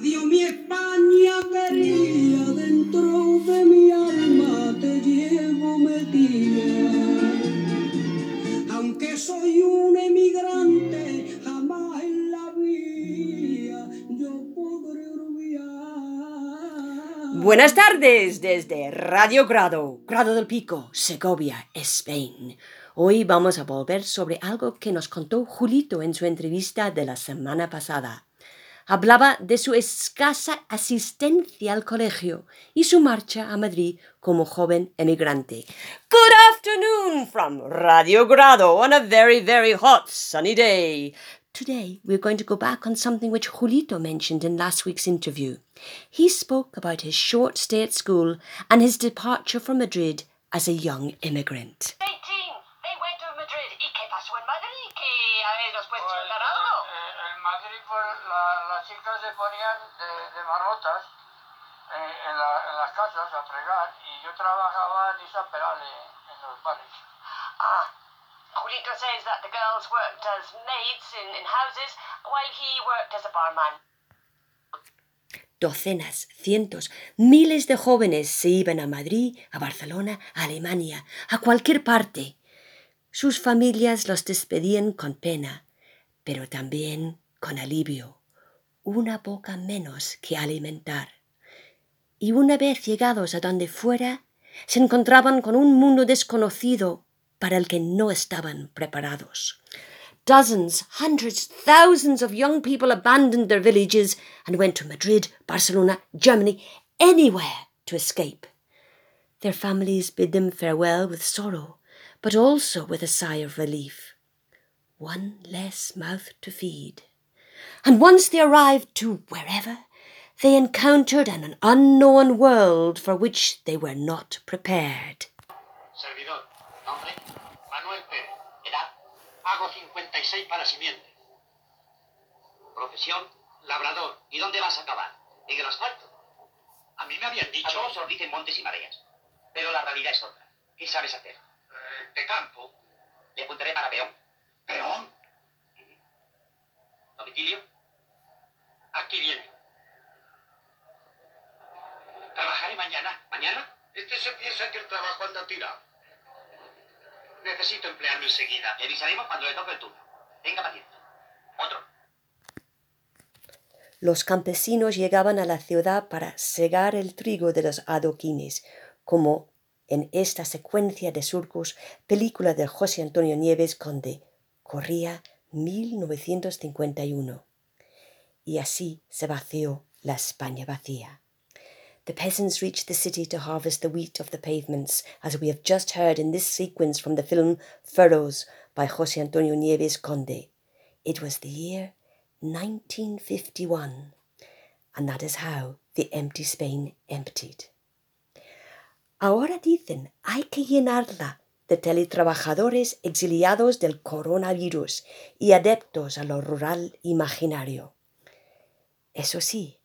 Adiós mi España quería, dentro de mi alma te llevo metida. Aunque soy un emigrante, jamás en la vida yo podré olvidar. Buenas tardes desde Radio Grado, Grado del Pico, Segovia, España. Hoy vamos a volver sobre algo que nos contó Julito en su entrevista de la semana pasada. Hablaba de su escasa asistencia al colegio y su marcha a Madrid como joven emigrante. Good afternoon from Radio Grado on a very, very hot sunny day. Today we're going to go back on something which Julito mentioned in last week's interview. He spoke about his short stay at school and his departure from Madrid as a young immigrant. La- las chicas se ponían de, de manotas eh, en, la- en las casas a fregar y yo trabajaba en Isa en los bares. Ah, Julito says that the girls worked as maids in, in houses while he worked as a barman. Docenas, cientos, miles de jóvenes se iban a Madrid, a Barcelona, a Alemania, a cualquier parte. Sus familias los despedían con pena, pero también con alivio. Una boca menos que alimentar. Y una vez llegados a donde fuera, se encontraban con un mundo desconocido para el que no estaban preparados. Dozens, hundreds, thousands of young people abandoned their villages and went to Madrid, Barcelona, Germany, anywhere to escape. Their families bid them farewell with sorrow, but also with a sigh of relief. One less mouth to feed. And once they arrived to wherever, they encountered an unknown world for which they were not prepared. Servidor. Nombre. Manuel Pérez. Edad. Hago 56 para simiente. Profesión. Labrador. ¿Y dónde vas a acabar? ¿En el asfalto? A mí me habían dicho... A todos os dicen montes y mareas. Pero la realidad es otra. ¿Qué sabes hacer? Eh, de campo. Le apuntaré para peón. ¿Peón? ¿Domicilio? Aquí viene. Trabajaré mañana. ¿Mañana? Este se piensa que el trabajo anda tirado. Necesito emplearme enseguida. Le avisaremos cuando le toque el turno. Tenga paciencia. Otro. Los campesinos llegaban a la ciudad para segar el trigo de los adoquines, como en esta secuencia de surcos, película de José Antonio Nieves Conde, corría 1951. Y así se vació la España vacía. The peasants reached the city to harvest the wheat of the pavements, as we have just heard in this sequence from the film Furrows by José Antonio Nieves Conde. It was the year 1951, and that is how the empty Spain emptied. Ahora dicen, hay que llenarla de teletrabajadores exiliados del coronavirus y adeptos a lo rural imaginario. Eso sí,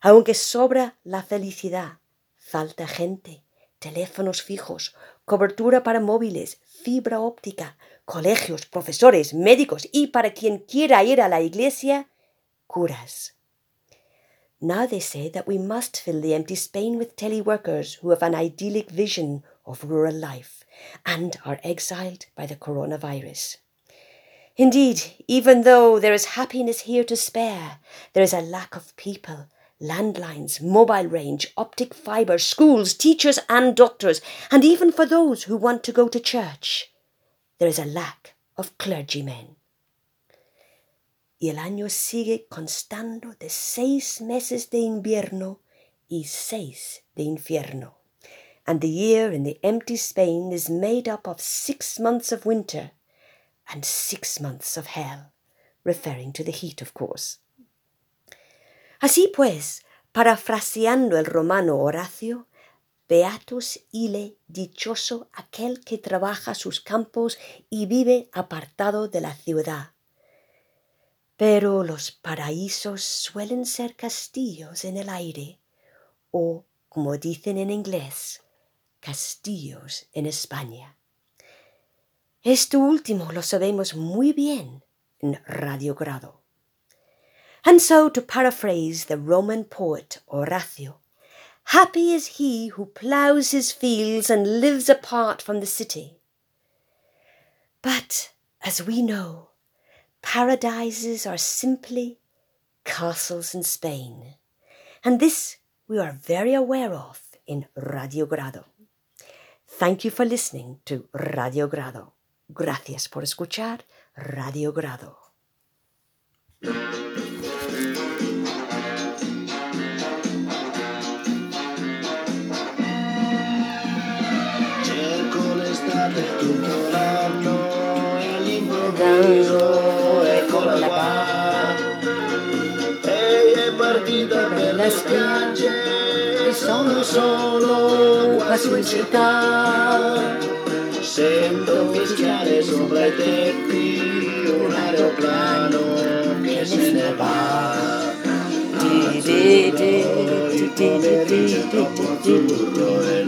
aunque sobra la felicidad, falta gente, teléfonos fijos, cobertura para móviles, fibra óptica, colegios, profesores, médicos y para quien quiera ir a la iglesia, curas. Now they say that we must fill the empty Spain with teleworkers who have an idyllic vision of rural life and are exiled by the coronavirus. Indeed, even though there is happiness here to spare, there is a lack of people, landlines, mobile range, optic fibre, schools, teachers, and doctors, and even for those who want to go to church, there is a lack of clergymen. Y el año sigue constando de seis meses de invierno y seis de infierno. And the year in the empty Spain is made up of six months of winter and six months of hell, referring to the heat, of course. Así pues, parafraseando el romano Horacio, Beatus ille dichoso aquel que trabaja sus campos y vive apartado de la ciudad. Pero los paraísos suelen ser castillos en el aire, o, como dicen en inglés, castillos en España. Esto último lo sabemos muy bien en Radio Grado. And so, to paraphrase the Roman poet Horatio, happy is he who ploughs his fields and lives apart from the city. But, as we know, paradises are simply castles in Spain, and this we are very aware of in Radio Grado. Thank you for listening to Radio Grado. Gracias por escuchar Radio Grado. Cerco l'estate tutto l'anno all'improvviso eccola qua. Lei è partita per le spiagge sono solo qua su città. Sento fischiare sopra i tetti un aeroplano che se ne va. Di, di, di, di, di, di, di, di, di,